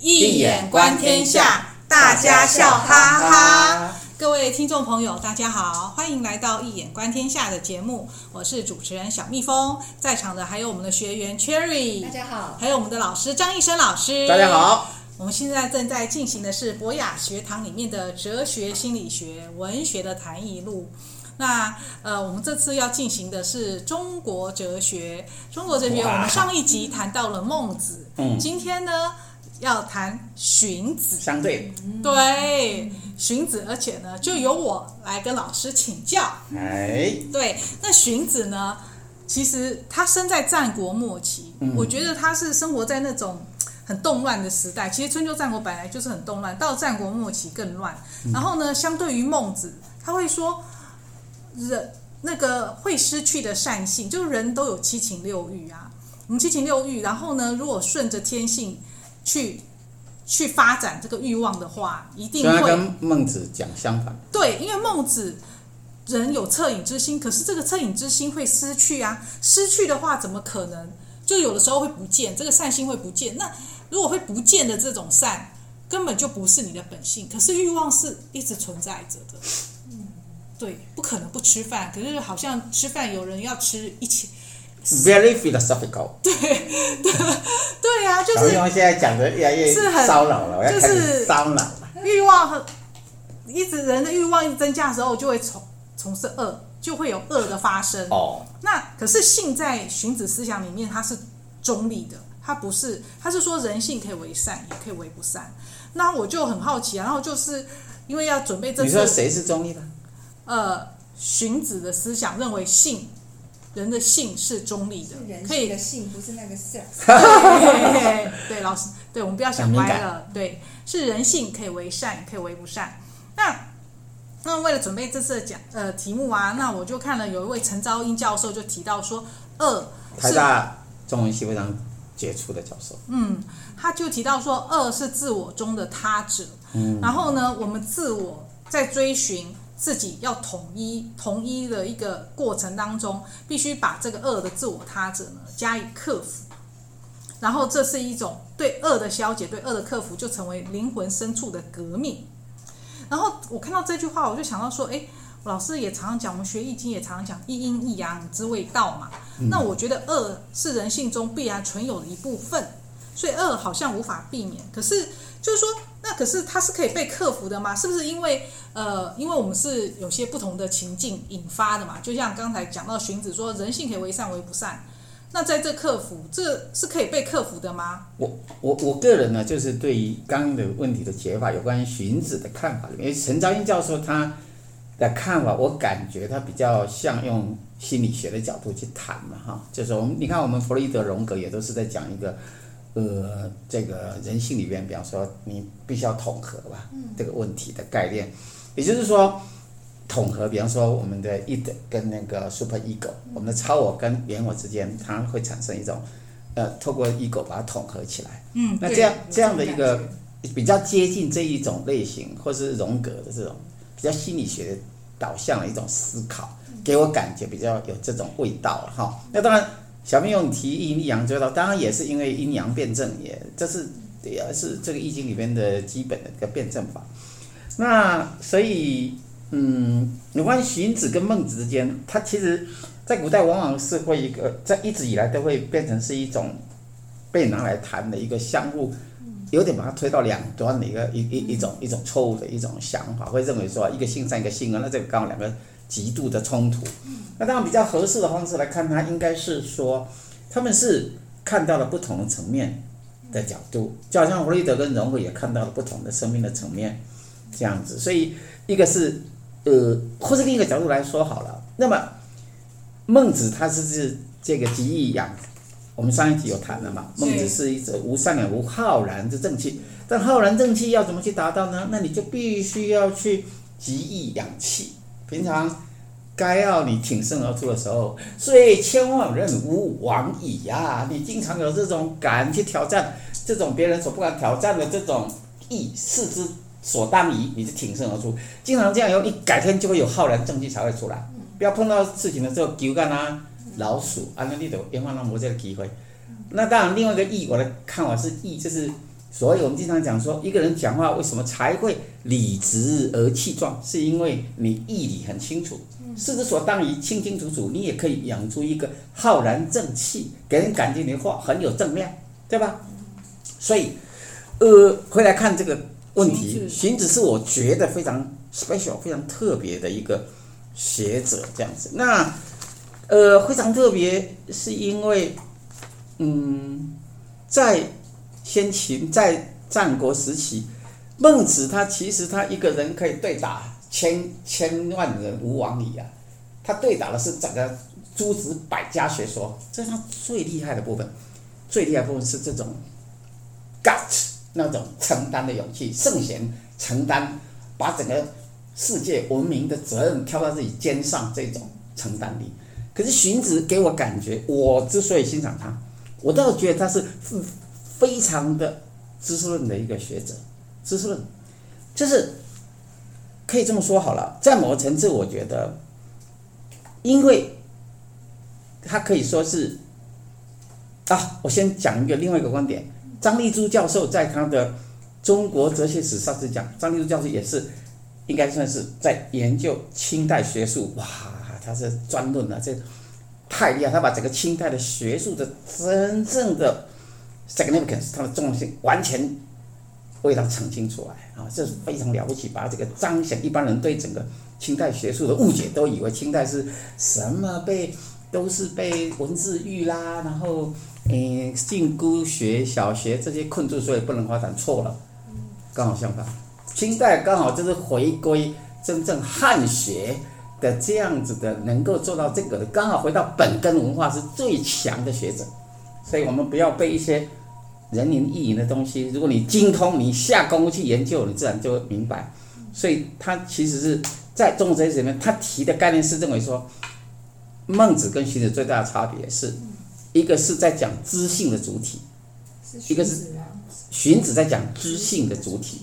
易眼观天下，大家笑哈哈。各位听众朋友，大家好，欢迎来到《一眼观天下》的节目，我是主持人小蜜蜂，在场的还有我们的学员 Cherry，大家好，还有我们的老师张医生老师，大家好。我们现在正在进行的是博雅学堂里面的哲学心理学文学的谈艺录。那呃，我们这次要进行的是中国哲学。中国哲学，我们上一集谈到了孟子，嗯，今天呢要谈荀子。相对，对，荀子，而且呢就由我来跟老师请教。哎，对，那荀子呢，其实他生在战国末期，嗯，我觉得他是生活在那种很动乱的时代。其实春秋战国本来就是很动乱，到战国末期更乱。然后呢，相对于孟子，他会说。人那个会失去的善性，就是人都有七情六欲啊。我们七情六欲，然后呢，如果顺着天性去去发展这个欲望的话，一定会跟孟子讲相反。对，因为孟子人有恻隐之心，可是这个恻隐之心会失去啊。失去的话，怎么可能？就有的时候会不见，这个善心会不见。那如果会不见的这种善，根本就不是你的本性。可是欲望是一直存在着的。嗯对，不可能不吃饭。可是好像吃饭有人要吃一起。Very philosophical。对对对呀、啊，就是。因为现在讲的越来越是很骚扰了，就是骚扰了。欲望和一直人的欲望一增加的时候，就会从从事恶，就会有恶的发生。哦。那可是性在荀子思想里面，它是中立的，它不是，它是说人性可以为善，也可以为不善。那我就很好奇啊，然后就是因为要准备这次，你说谁是中立的？呃，荀子的思想认为性，人的性是中立的，可以的性不是那个 sex。对，对，老师，对，我们不要想歪了。对，是人性可以为善，可以为不善。那那为了准备这次的讲呃题目啊，那我就看了有一位陈昭英教授就提到说，恶台大中文系非常杰出的教授。嗯，他就提到说，恶是自我中的他者。嗯，然后呢，我们自我在追寻。自己要统一、统一的一个过程当中，必须把这个恶的自我他者呢加以克服，然后这是一种对恶的消解、对恶的克服，就成为灵魂深处的革命。然后我看到这句话，我就想到说，哎，老师也常常讲，我们学易经也常常讲一阴一阳之谓道嘛。嗯。那我觉得恶是人性中必然存有的一部分，所以恶好像无法避免。可是就是说。可是它是可以被克服的吗？是不是因为呃，因为我们是有些不同的情境引发的嘛？就像刚才讲到荀子说，人性可以为善为不善。那在这克服，这是可以被克服的吗？我我我个人呢，就是对于刚刚的问题的解法，有关于荀子的看法，因为陈昭英教授他的看法，我感觉他比较像用心理学的角度去谈嘛，哈，就是我们你看，我们弗洛伊德、荣格也都是在讲一个。呃，这个人性里边，比方说，你必须要统合吧，这个问题的概念，也就是说，统合，比方说，我们的 id 跟那个 super ego，我们的超我跟原我之间，它会产生一种，呃，透过 ego 把它统合起来。嗯，那这样这样的一个比较接近这一种类型，或是荣格的这种比较心理学导向的一种思考，给我感觉比较有这种味道哈。那当然。小朋友，你提阴阳之道，当然也是因为阴阳辩证，也这是也是这个易经里边的基本的一个辩证法。那所以，嗯，有关荀子跟孟子之间，他其实在古代往往是会一个在一直以来都会变成是一种被拿来谈的一个相互，有点把它推到两端的一个一一一种一种错误的一种想法，会认为说一个性善一个性恶，那这个刚好两个。极度的冲突，那当然比较合适的方式来看，它应该是说，他们是看到了不同的层面的角度，就好像弗洛伊德跟荣格也看到了不同的生命的层面，这样子。所以一个是呃，或者另一个角度来说好了，那么孟子他是是这个极易养，我们上一集有谈了嘛，孟子是一则无善良无浩然之正气，但浩然正气要怎么去达到呢？那你就必须要去极易养气。平常该要你挺身而出的时候，所以千万人吾往矣呀！你经常有这种敢去挑战这种别人所不敢挑战的这种义，士之所当矣，你就挺身而出。经常这样以后，你改天就会有浩然正气才会出来。不要碰到事情的时候，狗干啊，老鼠，安那里头，别忘了没这个机会。那当然，另外一个义，我的看法是义，就是所以我们经常讲说，一个人讲话为什么才会理直而气壮，是因为你义理很清楚，事之所当于清清楚楚，你也可以养出一个浩然正气，给人感觉你的话很有正量，对吧？所以，呃，回来看这个问题，荀子是我觉得非常 special、非常特别的一个学者，这样子。那，呃，非常特别，是因为，嗯，在。先秦在战国时期，孟子他其实他一个人可以对打千千万人无往矣啊！他对打的是整个诸子百家学说，这是他最厉害的部分。最厉害部分是这种 gut 那种承担的勇气，圣贤承担把整个世界文明的责任挑到自己肩上这种承担力。可是荀子给我感觉，我之所以欣赏他，我倒觉得他是。非常的知识论的一个学者，知识论就是可以这么说好了，在某个层次，我觉得，因为他可以说是啊，我先讲一个另外一个观点，张立珠教授在他的《中国哲学史》上是讲，张立珠教授也是应该算是在研究清代学术，哇，他是专论啊，这太厉害，他把整个清代的学术的真正的。Significance 它的重要性完全为它澄清出来啊，这是非常了不起，把这个彰显一般人对整个清代学术的误解，都以为清代是什么被都是被文字狱啦，然后诶禁锢学、小学这些困住，所以不能发展，错了，刚好相反，清代刚好就是回归真正汉学的这样子的，能够做到这个的，刚好回到本根文化是最强的学者。所以我们不要被一些人云亦云的东西。如果你精通，你下功夫去研究，你自然就会明白。所以他其实是在中国哲学里面，他提的概念是认为说，孟子跟荀子最大的差别是，一个是在讲知性的主体，一个是荀子在讲知性的主体，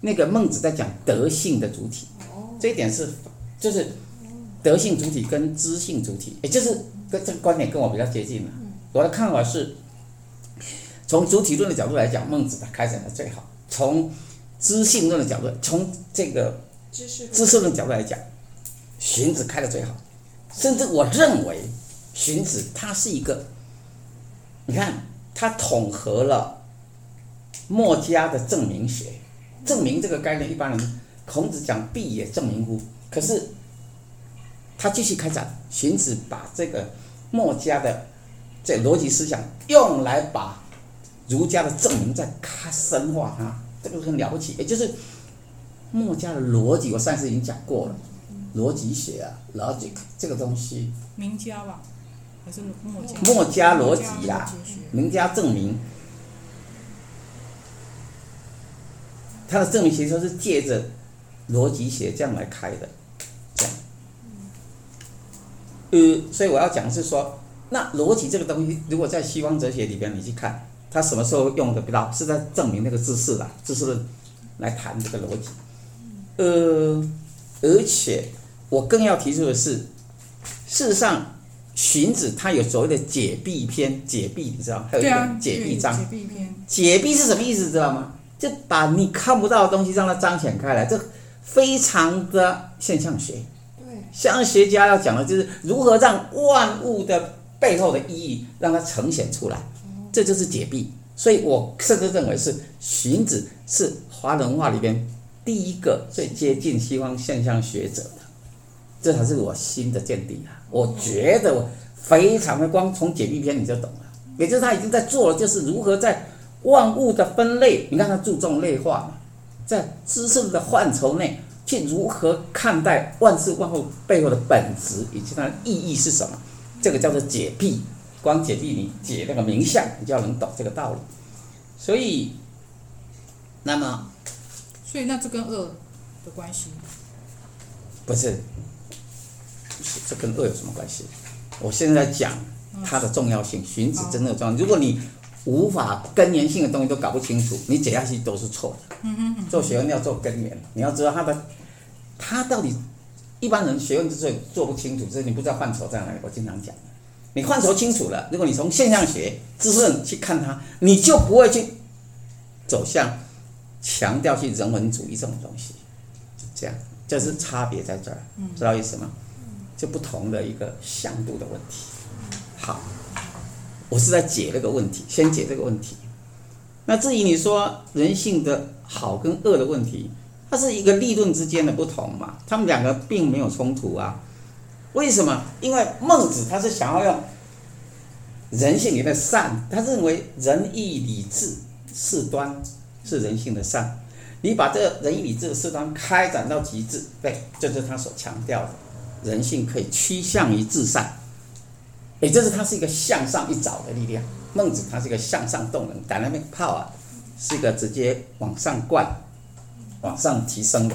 那个孟子在讲德性的主体。这一点是就是德性主体跟知性主体，也就是跟这个观点跟我比较接近了。我的看法是，从主体论的角度来讲，孟子他开展的最好；从知性论的角度，从这个知识论角度来讲，荀子开的最好。甚至我认为，荀子他是一个，你看他统合了墨家的证明学。证明这个概念，一般人孔子讲“必也证明乎”，可是他继续开展，荀子把这个墨家的。这逻辑思想用来把儒家的证明再深化它，这个很了不起。也就是墨家的逻辑，我上次已经讲过了，逻辑学啊，logic 这个东西。名家吧，还是墨家？墨家逻辑啦，名家证明，他的证明其实是借着逻辑学这样来开的，这样。呃，所以我要讲的是说。那逻辑这个东西，如果在西方哲学里边你去看，它什么时候用的比较是在证明那个知识啦，知识论来谈这个逻辑。呃，而且我更要提出的是，事实上，荀子他有所谓的解蔽篇，解蔽你知道，还有一个解蔽章。解蔽篇。解蔽是什么意思，知道吗？就把你看不到的东西让它彰显开来，这非常的现象学。对。现象学家要讲的就是如何让万物的。背后的意义让它呈现出来，这就是解蔽。所以我甚至认为是荀子是华人文化里边第一个最接近西方现象学者的，这才是我新的见地啊！我觉得我非常的光从解蔽篇你就懂了，也就是他已经在做了，就是如何在万物的分类，你看他注重类化嘛，在知识的范畴内去如何看待万事万物背后的本质以及它的意义是什么。这个叫做解蔽，光解蔽你解那个名相，你就要能懂这个道理。所以，那么，所以那这跟恶的关系？不是，这跟恶有什么关系？我现在讲它的重要性，荀子真的重要。如果你无法根源性的东西都搞不清楚，你解下去都是错的。做学问要做根源，你要知道它的，它到底。一般人学问之所以做不清楚，就是你不知道范畴在哪里。我经常讲，你范畴清楚了，如果你从现象学知识去看它，你就不会去走向强调去人文主义这种东西，这样，这是差别在这儿，知道意思吗？就不同的一个向度的问题。好，我是在解这个问题，先解这个问题。那至于你说人性的好跟恶的问题，它是一个立论之间的不同嘛，他们两个并没有冲突啊。为什么？因为孟子他是想要用人性里的善，他认为仁义礼智四端是人性的善。你把这个仁义礼智四端开展到极致，对，这就是他所强调的，人性可以趋向于至善。也就是它是一个向上一找的力量。孟子他是一个向上动能，dynamic power，是一个直接往上灌、往上提升的。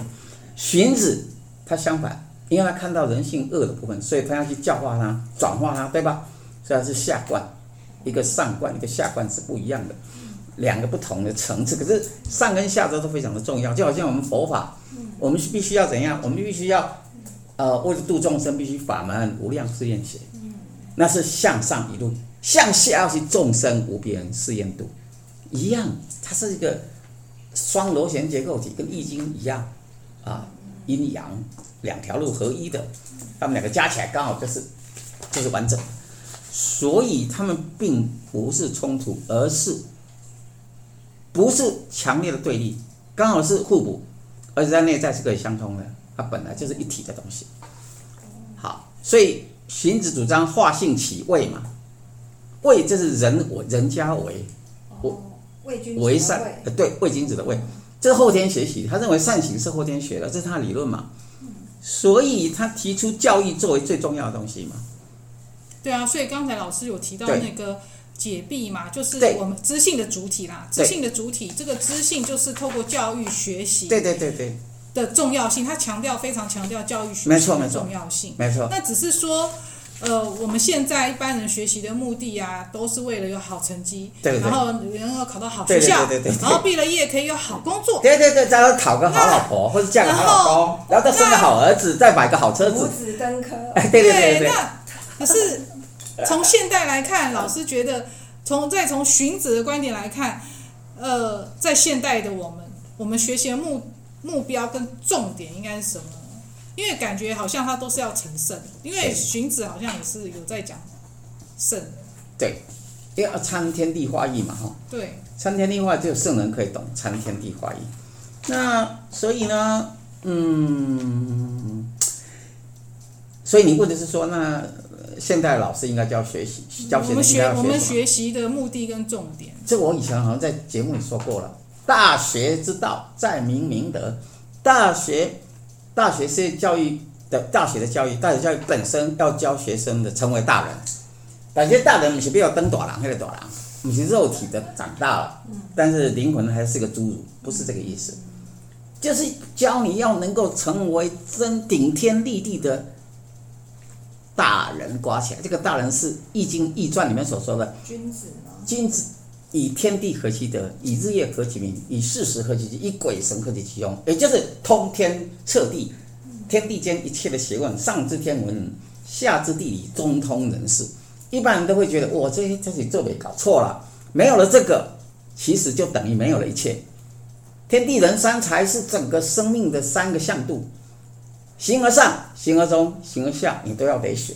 荀子他相反。因为他看到人性恶的部分，所以他要去教化他、转化他，对吧？所以他是下观，一个上观，一个下观是不一样的，两个不同的层次。可是上跟下都都非常的重要，就好像我们佛法，我们是必须要怎样？我们必须要，呃，为了度众生，必须法门无量誓愿行，那是向上一路，向下要去众生无边誓愿度，一样，它是一个双螺旋结构体，跟易经一样，啊，阴阳。两条路合一的，他们两个加起来刚好就是就是完整，所以他们并不是冲突，而是不是强烈的对立，刚好是互补，而且在内在是可以相通的，它本来就是一体的东西。好，所以荀子主张化性起位嘛，位就是人我人家为，我为为善，呃对，为君子的为，这是后天学习，他认为善行是后天学的，这是他的理论嘛。所以他提出教育作为最重要的东西嘛？对啊，所以刚才老师有提到那个解蔽嘛，就是我们知性的主体啦。知性的主体，这个知性就是透过教育学习。对对对对。的重要性，他强调非常强调教育学习的重要性。没错。没错。那只是说。呃，我们现在一般人学习的目的啊，都是为了有好成绩，对对对，然后能够考到好学校，对对对对对，然后毕了业可以有好工作，对对对，再讨个好老婆或者嫁个好老公，然后再生个好儿子，再买个好车子，五子登科。哎，对对对对，对。那可是从现代来看，老师觉得从再从荀子的观点来看，呃，在现代的我们，我们学习的目目标跟重点应该是什么？因为感觉好像他都是要成圣，因为荀子好像也是有在讲圣。对，因为参天地化义嘛，哈。对。参天地化只有圣人可以懂参天地化义。那所以呢，嗯，所以你问的是说，那现代老师应该教学习，教学生应该要学？我们学习的目的跟重点。这我以前好像在节目里说过了，大学之道在明明德，大学。大学是教育的，大学的教育，大学教育本身要教学生的成为大人。感觉大人不是不要登大郎，那个大郎，不是肉体的长大了，但是灵魂还是个侏儒，不是这个意思。就是教你要能够成为真顶天立地的大人，刮起来。这个大人是《易经》《易传》里面所说的君子吗？君子以天地合其德，以日月合其明，以四时合其极，以鬼神合其其用。也就是通天彻地，天地间一切的学问，上知天文，下知地理，中通人事。一般人都会觉得，我这些这些作为搞错了，没有了这个，其实就等于没有了一切。天地人三才是整个生命的三个向度，形而上，形而中，形而下，你都要得学。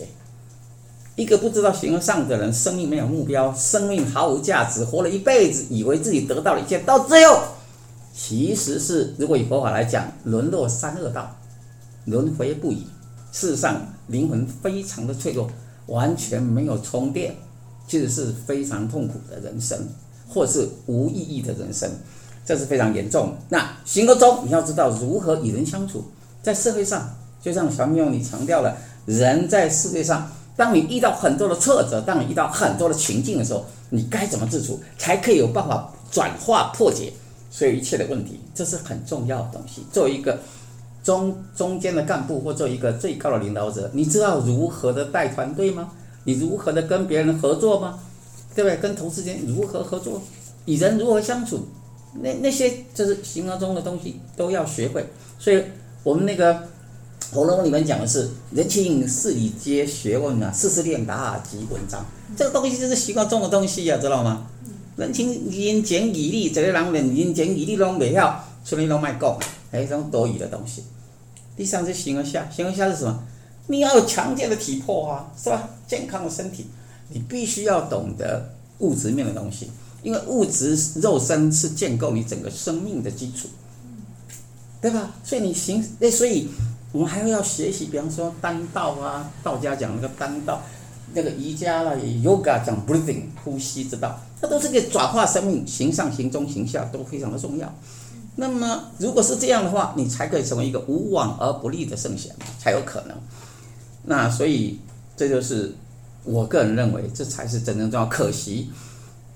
一个不知道形而上的人，生命没有目标，生命毫无价值，活了一辈子，以为自己得到了一切，到最后，其实是如果以佛法来讲，沦落三恶道，轮回不已。事实上，灵魂非常的脆弱，完全没有充电，其实是非常痛苦的人生，或是无意义的人生，这是非常严重。那行而中，你要知道如何与人相处，在社会上，就像小朋友你强调了，人在世界上。当你遇到很多的挫折，当你遇到很多的情境的时候，你该怎么自处，才可以有办法转化破解所有一切的问题？这是很重要的东西。作为一个中中间的干部，或做一个最高的领导者，你知道如何的带团队吗？你如何的跟别人合作吗？对不对？跟同事间如何合作？与人如何相处？那那些就是形而中的东西都要学会。所以我们那个。《红楼梦》里面讲的是人情世理皆学问啊，世事练达即文章。这个东西就是习惯中的东西呀、啊，知道吗？人情人情义理，这个人连人情义理拢袂晓，所以拢卖讲，哎，这种多余的东西。第三是形而下，形而下是什么？你要有强健的体魄啊，是吧？健康的身体，你必须要懂得物质面的东西，因为物质肉身是建构你整个生命的基础，对吧？所以你行，哎，所以我们还要学习，比方说丹道啊，道家讲那个丹道，那个瑜伽啦，yoga 讲 breathing 呼吸之道，它都是个转化生命，形上形中形下都非常的重要。那么，如果是这样的话，你才可以成为一个无往而不利的圣贤，才有可能。那所以，这就是我个人认为，这才是真正重要。可惜，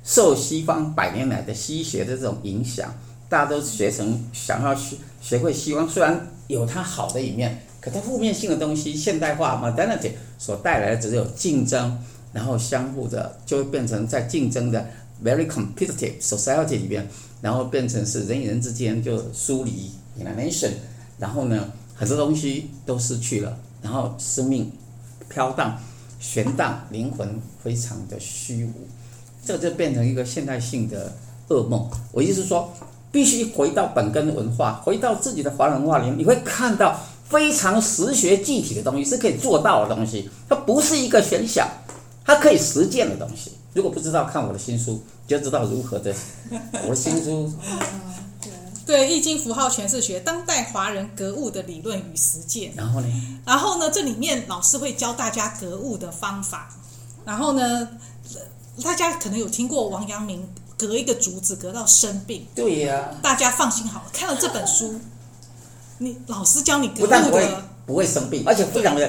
受西方百年来的西学的这种影响，大家都学成想要学学会西方，虽然有它好的一面，可它负面性的东西，现代化 modernity 所带来的只有竞争，然后相互的就会变成在竞争的 very competitive society 里边。然后变成是人与人之间就疏离，alienation，然后呢，很多东西都失去了，然后生命飘荡、悬荡，灵魂非常的虚无，这就变成一个现代性的噩梦。我意思是说，必须回到本根文化，回到自己的华人文化里面，你会看到非常实学具体的东西，是可以做到的东西，它不是一个玄想，它可以实践的东西。如果不知道，看我的新书。就知道如何的，我的新书，对《易经符号诠释学：当代华人格物的理论与实践》。然后呢？然后呢？这里面老师会教大家格物的方法。然后呢？大家可能有听过王阳明格一个竹子隔到生病。对呀、啊。大家放心好了，看了这本书，你老师教你格物的，不但不会不会生病，而且非常的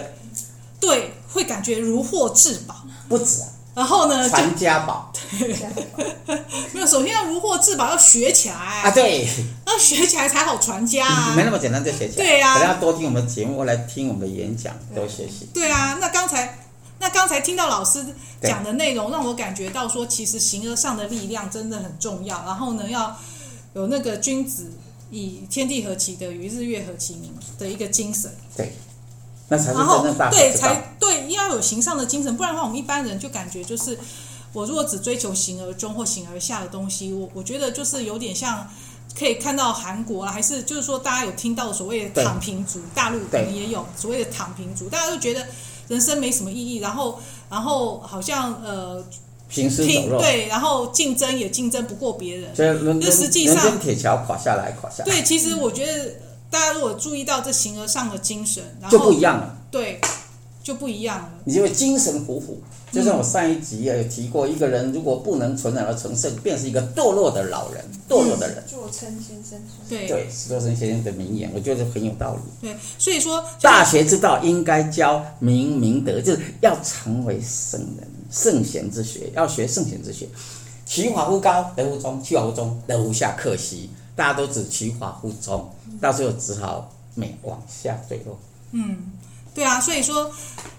对，对，会感觉如获至宝。不止啊。然后呢？传家宝。对，没有，首先要如获至宝，要学起来啊！对，要学起来才好传家啊！没那么简单就学起来。对呀、啊，可能要多听我们的节目，来听我们的演讲，多学习。对啊，那刚才那刚才听到老师讲的内容，让我感觉到说，其实形而上的力量真的很重要。然后呢，要有那个君子以天地合其德，与日月合其名的一个精神。对。那才是真正大对，才对，要有形上的精神，不然的话，我们一般人就感觉就是，我如果只追求形而中或形而下的东西，我我觉得就是有点像，可以看到韩国啊，还是就是说大家有听到所谓的躺平族，大陆可能也有所谓的躺平族，大家都觉得人生没什么意义，然后然后好像呃，行尸走肉，对，然后竞争也竞争不过别人，所以人就实际上铁桥垮下来，垮下来。对，其实我觉得。大家如果注意到这形而上的精神，然后就不一样了。对，就不一样了。你就会精神虎虎，就像我上一集也有提过，一个人如果不能存然而成圣，便是一个堕落的老人，堕落的人。座称先生说。对对，史作生先生的名言，我觉得很有道理。对，所以说大学之道应该教明明德，就是要成为圣人、圣贤之学，要学圣贤之学。其华乎高，德乎中；其华乎中，德乎下。可惜大家都只其华乎中。到最后只好每往下坠落。嗯，对啊，所以说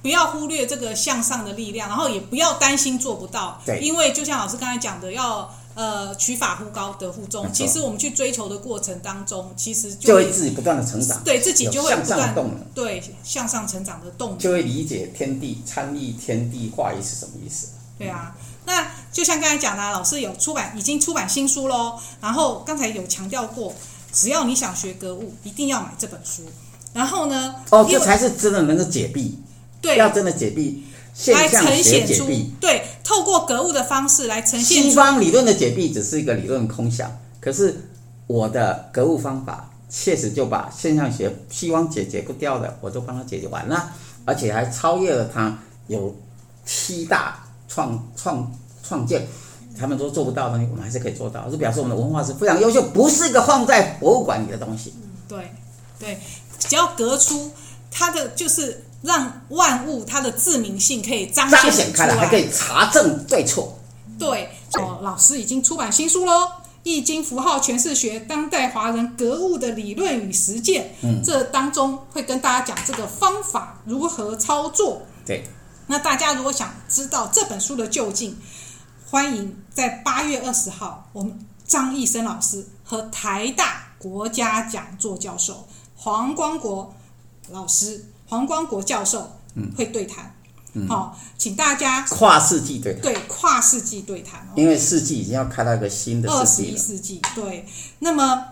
不要忽略这个向上的力量，然后也不要担心做不到。对，因为就像老师刚才讲的，要呃取法乎高，得乎中。其实我们去追求的过程当中，其实就会，自己不断的成长，对自己就会不断向上动了。对，向上成长的动力，就会理解天地参与天地化一是什么意思。对啊，那就像刚才讲的，老师有出版，已经出版新书喽。然后刚才有强调过。只要你想学格物，一定要买这本书。然后呢？哦，这才是真的能够解弊。对，要真的解弊，现象学解弊。对，透过格物的方式来呈现。西方理论的解弊只是一个理论空想，可是我的格物方法确实就把现象学西方解决不掉的，我都帮他解决完了，而且还超越了他，有七大创创创建。他们都做不到的东西，我们还是可以做到，就表示我们的文化是非常优秀，不是一个放在博物馆里的东西。对，对，只要格出它的，就是让万物它的自明性可以彰显，彰显开来，还可以查证对错。对，哦，老师已经出版新书喽，《易经符号诠释学：当代华人格物的理论与实践》。嗯，这当中会跟大家讲这个方法如何操作。对，那大家如果想知道这本书的究竟，欢迎在八月二十号，我们张义生老师和台大国家讲座教授黄光国老师、黄光国教授嗯会对谈。好，请大家跨世纪对谈，对跨世纪对谈哦，因为世纪已经要开到一个新的二十一世纪了。对，那么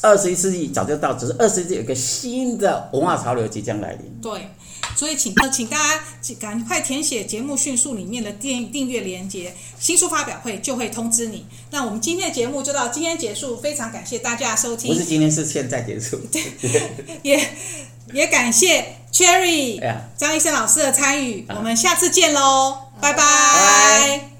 二十一世纪早就到，只是二十一世纪有一个新的文化潮流即将来临。对，所以请呃请大家赶快填写节目迅速里面的订订阅连接，新书发表会就会通知你。那我们今天的节目就到今天结束，非常感谢大家的收听，不是今天，是现在结束。对也也感谢 Cherry 张医生老师的参与，啊我们下次见�喽，拜拜。拜